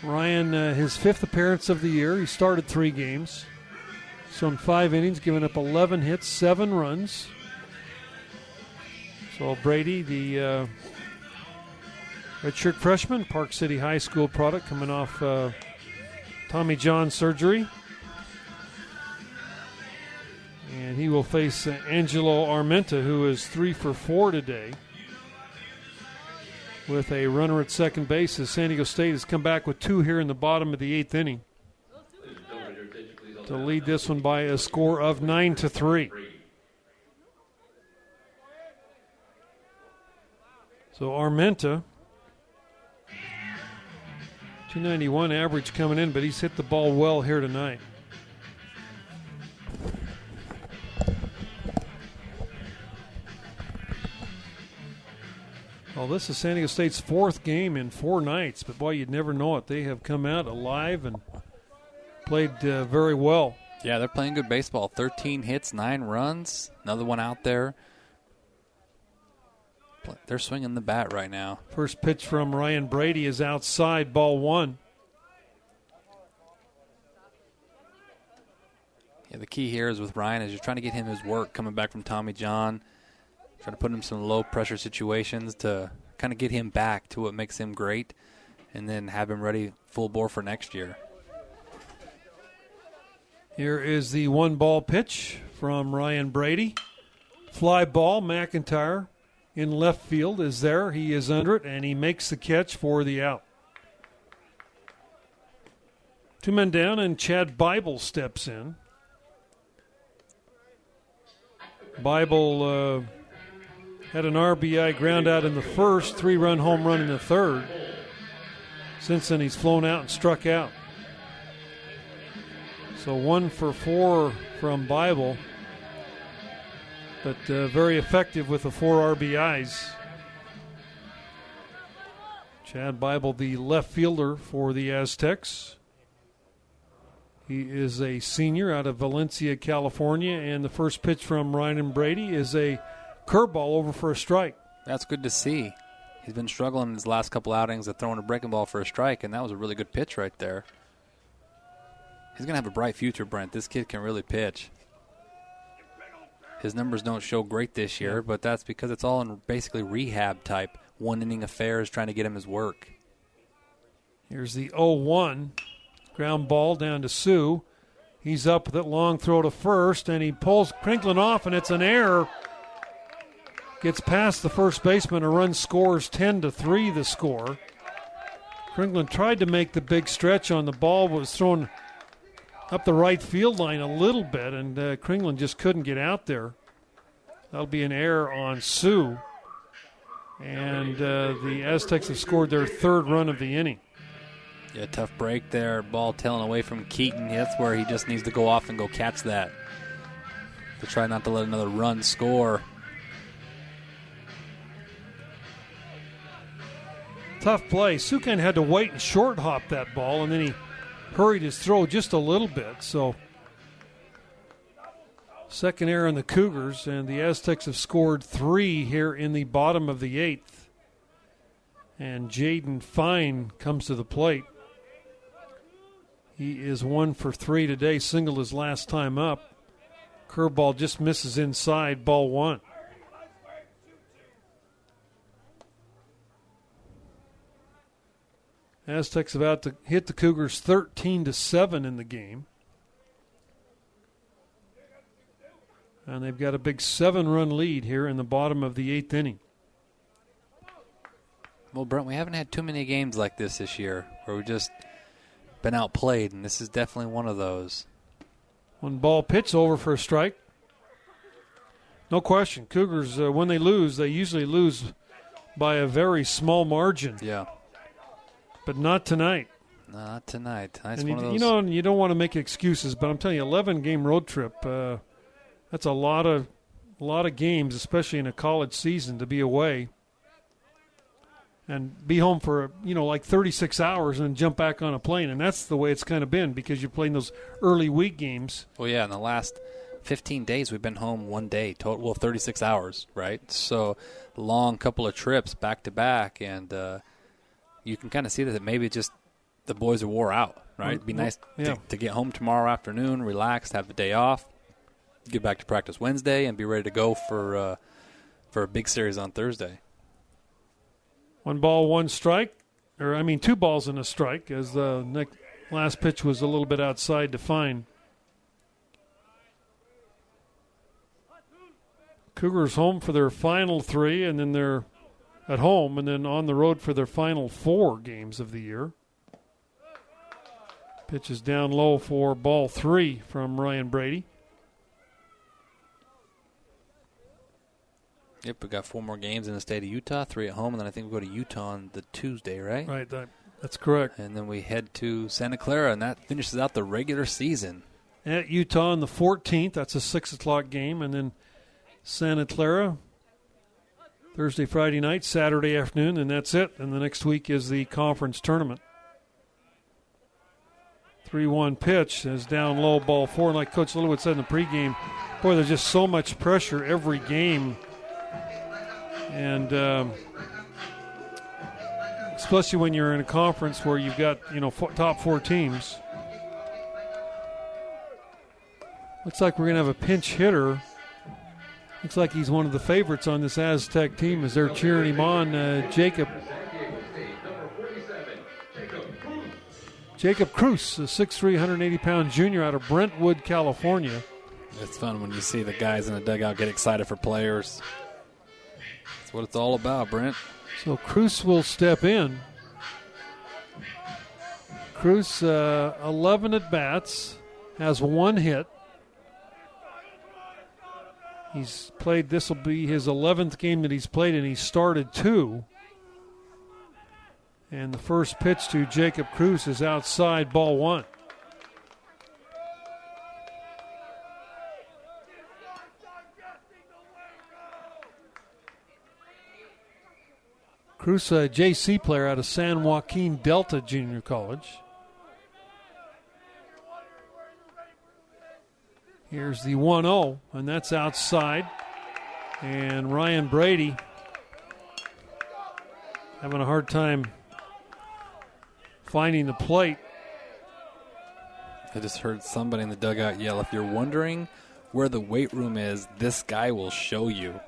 Ryan, uh, his fifth appearance of the year. He started three games. So in five innings, giving up 11 hits, seven runs. So Brady, the uh, redshirt freshman, Park City High School product, coming off uh, Tommy John surgery. And he will face uh, Angelo Armenta, who is three for four today, with a runner at second base. As San Diego State has come back with two here in the bottom of the eighth inning to lead this one by a score of nine to three. So Armenta, 291 average coming in, but he's hit the ball well here tonight. Well, this is San Diego State's fourth game in four nights, but boy, you'd never know it. They have come out alive and played uh, very well. Yeah, they're playing good baseball. 13 hits, 9 runs. Another one out there. They're swinging the bat right now. First pitch from Ryan Brady is outside, ball one. Yeah, the key here is with Ryan is you're trying to get him his work coming back from Tommy John, trying to put him in some low pressure situations to kind of get him back to what makes him great, and then have him ready full bore for next year. Here is the one ball pitch from Ryan Brady. Fly ball, McIntyre in left field is there. He is under it, and he makes the catch for the out. Two men down, and Chad Bible steps in. Bible uh, had an RBI ground out in the first, three run home run in the third. Since then, he's flown out and struck out. So one for four from Bible, but uh, very effective with the four RBIs. Chad Bible, the left fielder for the Aztecs. He is a senior out of Valencia, California, and the first pitch from Ryan and Brady is a curveball over for a strike. That's good to see. He's been struggling in his last couple outings of throwing a breaking ball for a strike, and that was a really good pitch right there. He's going to have a bright future, Brent. This kid can really pitch. His numbers don't show great this year, but that's because it's all in basically rehab type, one inning affairs trying to get him his work. Here's the 0 1. Ground ball down to Sue. He's up with it, long throw to first, and he pulls Kringlen off, and it's an error. Gets past the first baseman. A run scores 10 to 3 the score. Kringlen tried to make the big stretch on the ball, was thrown up the right field line a little bit, and uh, Kringlen just couldn't get out there. That'll be an error on Sue. And uh, the Aztecs have scored their third run of the inning. Yeah, tough break there. Ball tailing away from Keaton. That's where he just needs to go off and go catch that to try not to let another run score. Tough play. Sukan had to wait and short hop that ball, and then he hurried his throw just a little bit. So, second error on the Cougars, and the Aztecs have scored three here in the bottom of the eighth. And Jaden Fine comes to the plate. He is one for three today, singled his last time up. Curveball just misses inside, ball one. Aztecs about to hit the Cougars 13 to 7 in the game. And they've got a big seven run lead here in the bottom of the eighth inning. Well, Brent, we haven't had too many games like this this year where we've just been outplayed, and this is definitely one of those. One ball pitch over for a strike. No question. Cougars, uh, when they lose, they usually lose by a very small margin. Yeah. But not tonight. Not tonight. Tonight's and one you, of those. you know, you don't want to make excuses, but I'm telling you, 11 game road trip. Uh, that's a lot of, a lot of games, especially in a college season, to be away and be home for you know like 36 hours and then jump back on a plane. And that's the way it's kind of been because you're playing those early week games. Well, yeah, in the last 15 days, we've been home one day, total, well, 36 hours, right? So, long couple of trips back to back, and uh, you can kind of see that maybe just the boys are wore out, right? It'd be nice yeah. to, to get home tomorrow afternoon, relax, have the day off, get back to practice Wednesday, and be ready to go for uh, for a big series on Thursday. One ball, one strike, or I mean, two balls and a strike, as the next, last pitch was a little bit outside to find. Cougars home for their final three, and then they're at home, and then on the road for their final four games of the year. Pitch is down low for ball three from Ryan Brady. Yep, we got four more games in the state of Utah, three at home, and then I think we go to Utah on the Tuesday, right? Right, that, that's correct. And then we head to Santa Clara, and that finishes out the regular season. at Utah on the 14th. That's a 6 o'clock game. And then Santa Clara Thursday, Friday night, Saturday afternoon, and that's it. And the next week is the conference tournament. 3 1 pitch is down low, ball four. And like Coach Littlewood said in the pregame, boy, there's just so much pressure every game. And um, especially when you're in a conference where you've got, you know, fo- top four teams. Looks like we're to have a pinch hitter. Looks like he's one of the favorites on this Aztec team as they're cheering him on. Uh, Jacob Jacob Cruz, a 6'3", 180 pound junior out of Brentwood, California. It's fun when you see the guys in the dugout get excited for players. That's what it's all about, Brent. So Cruz will step in. Cruz, uh, 11 at bats, has one hit. He's played, this will be his 11th game that he's played, and he started two. And the first pitch to Jacob Cruz is outside, ball one. Cruz, a JC player out of San Joaquin Delta Junior College. Here's the 1 0, and that's outside. And Ryan Brady having a hard time finding the plate. I just heard somebody in the dugout yell, if you're wondering where the weight room is, this guy will show you.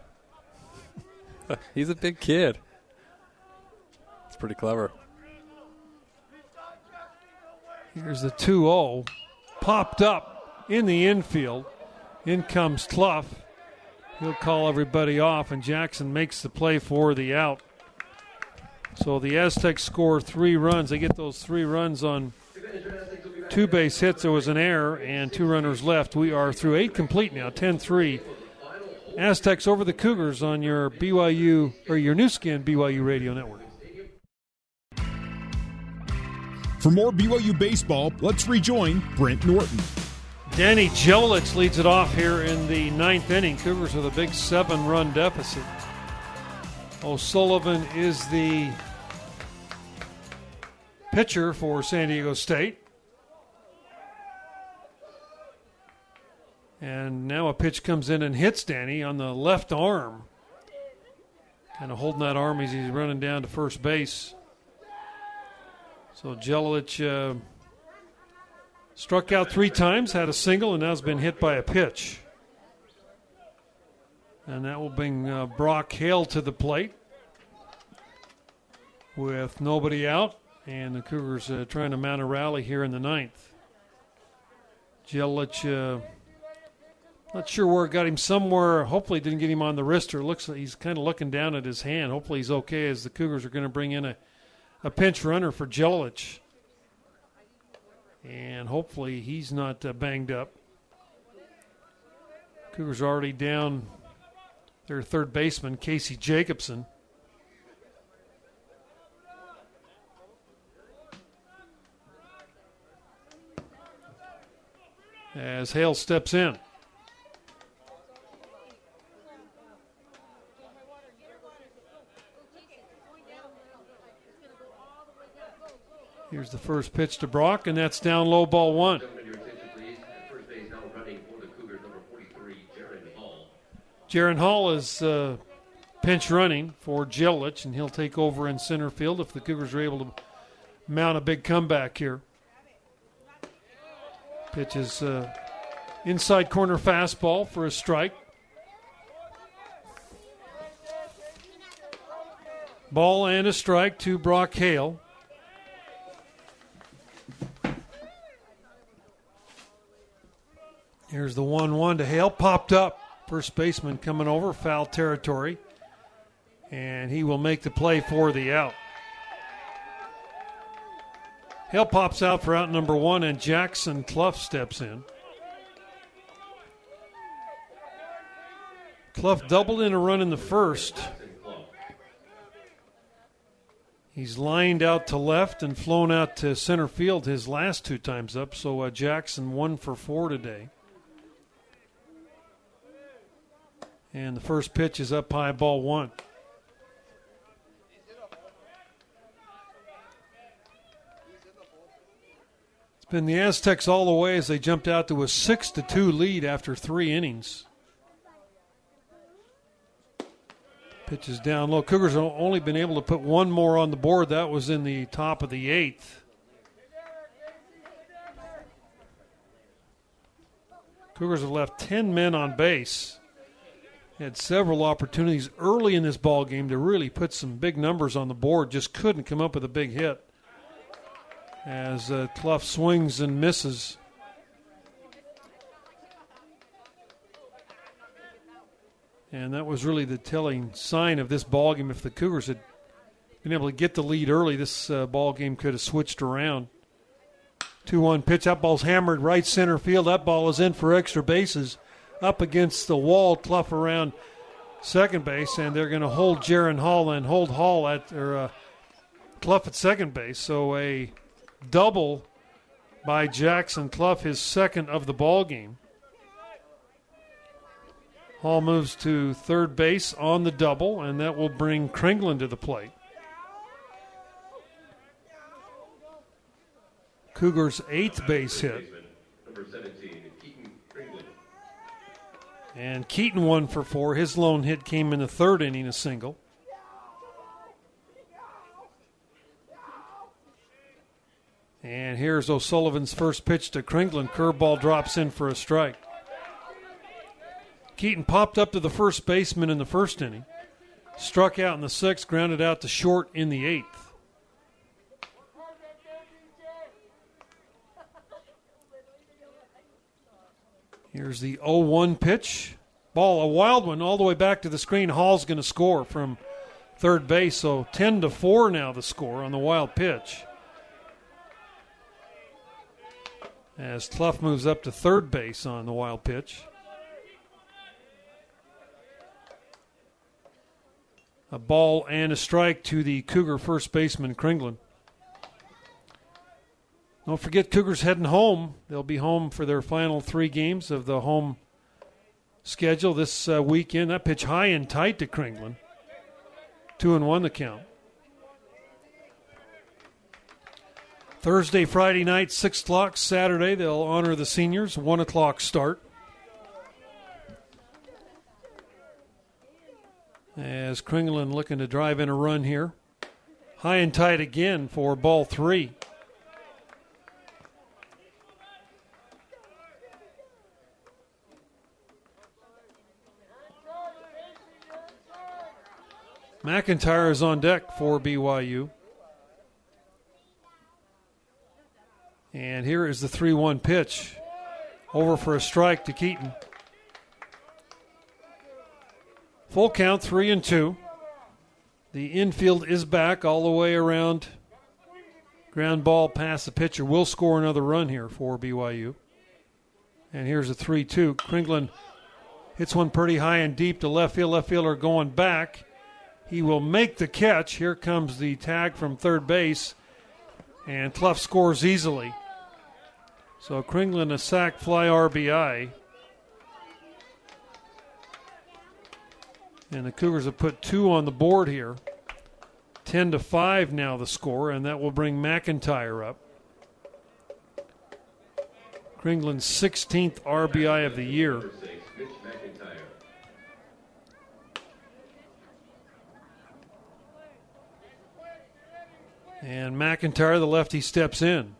He's a big kid. It's pretty clever. Here's the 2 0. Popped up in the infield. In comes Cluff. He'll call everybody off, and Jackson makes the play for the out. So the Aztecs score three runs. They get those three runs on two base hits. There was an error and two runners left. We are through eight complete now, 10 3. Aztecs over the Cougars on your BYU or your Nu Skin BYU radio network. For more BYU baseball, let's rejoin Brent Norton. Danny Jelich leads it off here in the ninth inning. Cougars with a big seven run deficit. O'Sullivan is the pitcher for San Diego State. And now a pitch comes in and hits Danny on the left arm. Kind of holding that arm as he's running down to first base. So Jelich uh, struck out three times, had a single, and now has been hit by a pitch. And that will bring uh, Brock Hale to the plate with nobody out. And the Cougars uh, trying to mount a rally here in the ninth. Jelich, uh, not sure where it got him. Somewhere, hopefully, didn't get him on the wrist. Or looks like he's kind of looking down at his hand. Hopefully, he's okay. As the Cougars are going to bring in a, a pinch runner for Jelich, and hopefully, he's not uh, banged up. Cougars already down their third baseman, Casey Jacobson. As Hale steps in. Here's the first pitch to Brock, and that's down low ball one. Gentlemen, your attention, please. At first base now running for the Cougars, number 43, Jaron Hall. Jaron Hall is uh, pinch running for Jelich, and he'll take over in center field if the Cougars are able to mount a big comeback here. Pitch is uh, inside corner fastball for a strike. Ball and a strike to Brock Hale. Here's the 1 1 to Hale. Popped up. First baseman coming over, foul territory. And he will make the play for the out. Hale pops out for out number one, and Jackson Cluff steps in. Cluff doubled in a run in the first. He's lined out to left and flown out to center field his last two times up, so uh, Jackson one for four today. And the first pitch is up high, ball one. It's been the Aztecs all the way as they jumped out to a six to two lead after three innings. Pitches down low. Cougars have only been able to put one more on the board. That was in the top of the eighth. Cougars have left 10 men on base. Had several opportunities early in this ball game to really put some big numbers on the board, just couldn't come up with a big hit. As uh, Cluff swings and misses. And that was really the telling sign of this ball game. If the Cougars had been able to get the lead early, this uh, ball game could have switched around. 2 1 pitch. That ball's hammered right center field. That ball is in for extra bases up against the wall, Cluff around second base, and they're going to hold Jaron Hall and hold Hall at or uh, Cluff at second base. So a double by Jackson Cluff, his second of the ball game. Hall moves to third base on the double, and that will bring Kringlen to the plate. Cougars' eighth base hit. Number 17, Keaton Kringlen. And Keaton one for four. His lone hit came in the third inning, a single. And here's O'Sullivan's first pitch to Kringlen. Curveball drops in for a strike. Keaton popped up to the first baseman in the first inning, struck out in the sixth, grounded out to short in the eighth. Here's the 0 1 pitch. Ball, a wild one, all the way back to the screen. Hall's going to score from third base. So 10 to 4 now the score on the wild pitch. As Cluff moves up to third base on the wild pitch. A ball and a strike to the Cougar first baseman, Kringlen. Don't forget, Cougars heading home. They'll be home for their final three games of the home schedule this uh, weekend. That pitch high and tight to Kringlen. Two and one the count. Thursday, Friday night, 6 o'clock. Saturday, they'll honor the seniors. 1 o'clock start. As Kringlen looking to drive in a run here. High and tight again for ball three. McIntyre is on deck for BYU. And here is the 3 1 pitch. Over for a strike to Keaton. Full count, 3 and 2. The infield is back all the way around. Ground ball past the pitcher will score another run here for BYU. And here's a 3 2. Kringlen hits one pretty high and deep to left field. Left fielder going back. He will make the catch. Here comes the tag from third base. And Cluff scores easily. So Kringlen a sac fly RBI. And the Cougars have put two on the board here. 10 to 5 now the score, and that will bring McIntyre up. Kringlen's 16th RBI of the year. Number 6, Mitch McIntyre. And McIntyre, the lefty, steps in.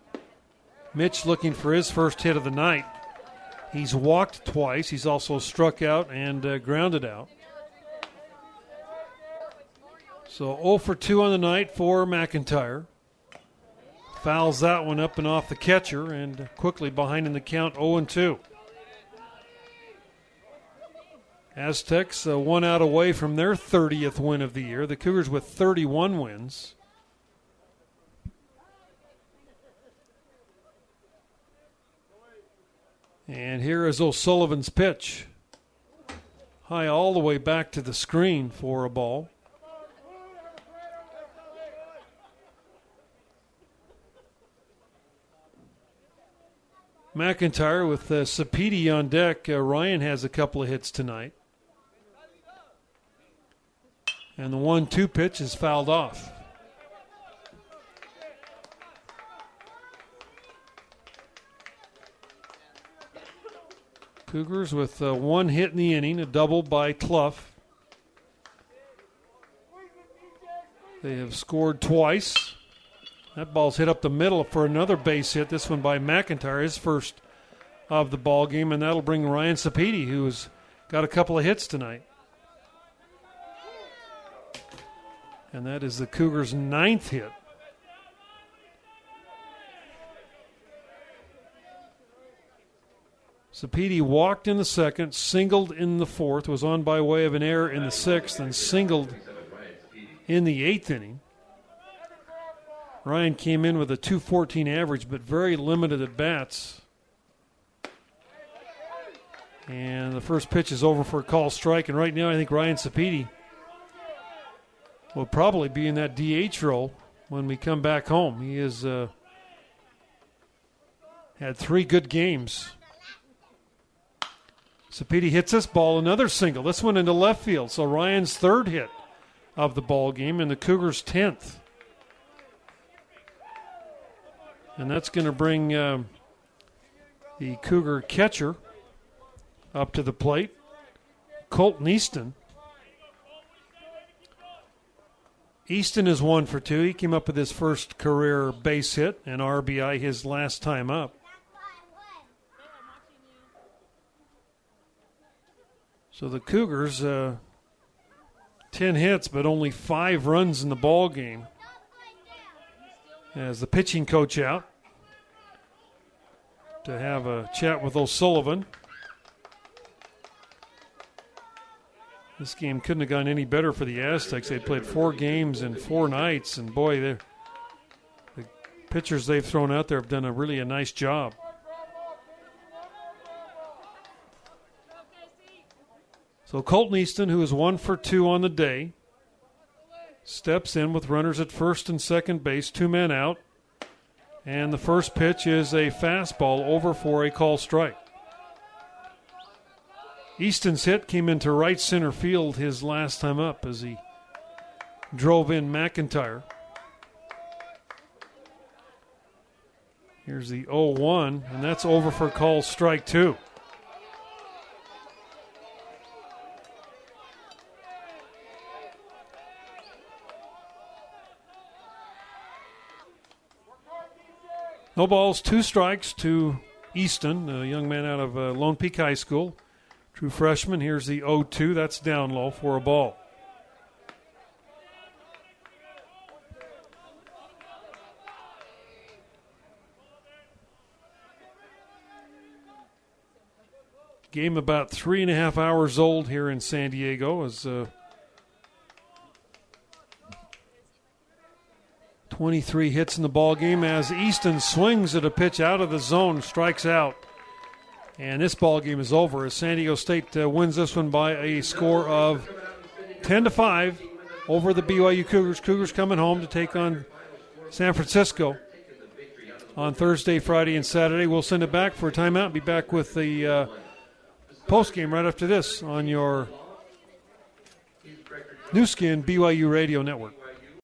Mitch looking for his first hit of the night. He's walked twice. He's also struck out and uh, grounded out. So 0 for 2 on the night for McIntyre. Fouls that one up and off the catcher and quickly behind in the count 0 and 2. Aztecs uh, one out away from their 30th win of the year. The Cougars with 31 wins. And here is O'Sullivan's pitch. High all the way back to the screen for a ball. McIntyre with uh, Sapiti on deck. Uh, Ryan has a couple of hits tonight. And the 1 2 pitch is fouled off. Cougars with uh, one hit in the inning, a double by Cluff. They have scored twice. That ball's hit up the middle for another base hit. This one by McIntyre, his first of the ball game, and that'll bring Ryan Sapedi, who's got a couple of hits tonight. And that is the Cougars' ninth hit. Sapedi walked in the second, singled in the fourth, was on by way of an error in the sixth, and singled in the eighth inning. Ryan came in with a 214 average, but very limited at bats. And the first pitch is over for a call strike. And right now, I think Ryan Sapedi will probably be in that DH role when we come back home. He has uh, had three good games. Sapedi hits this ball, another single. This one into left field. So Ryan's third hit of the ball game, and the Cougars' tenth. And that's going to bring um, the Cougar catcher up to the plate, Colton Easton. Easton is one for two. He came up with his first career base hit and RBI his last time up. So the Cougars, uh, ten hits, but only five runs in the ball game. As the pitching coach out to have a chat with O'Sullivan. This game couldn't have gone any better for the Aztecs. They'd played four games in four nights, and boy, the pitchers they've thrown out there have done a really a nice job. So Colton Easton, who is one for two on the day, steps in with runners at first and second base, two men out. And the first pitch is a fastball over for a call strike. Easton's hit came into right center field his last time up as he drove in McIntyre. Here's the 0 1, and that's over for call strike two. No balls, two strikes to Easton, a young man out of uh, Lone Peak High School. True freshman. Here's the 0 2. That's down low for a ball. Game about three and a half hours old here in San Diego as uh, 23 hits in the ball game as Easton swings at a pitch out of the zone, strikes out. And this ball game is over as San Diego State uh, wins this one by a score of 10 to 5 over the BYU Cougars. Cougars coming home to take on San Francisco on Thursday, Friday, and Saturday. We'll send it back for a timeout. And be back with the uh, post game right after this on your Nu Skin BYU Radio Network.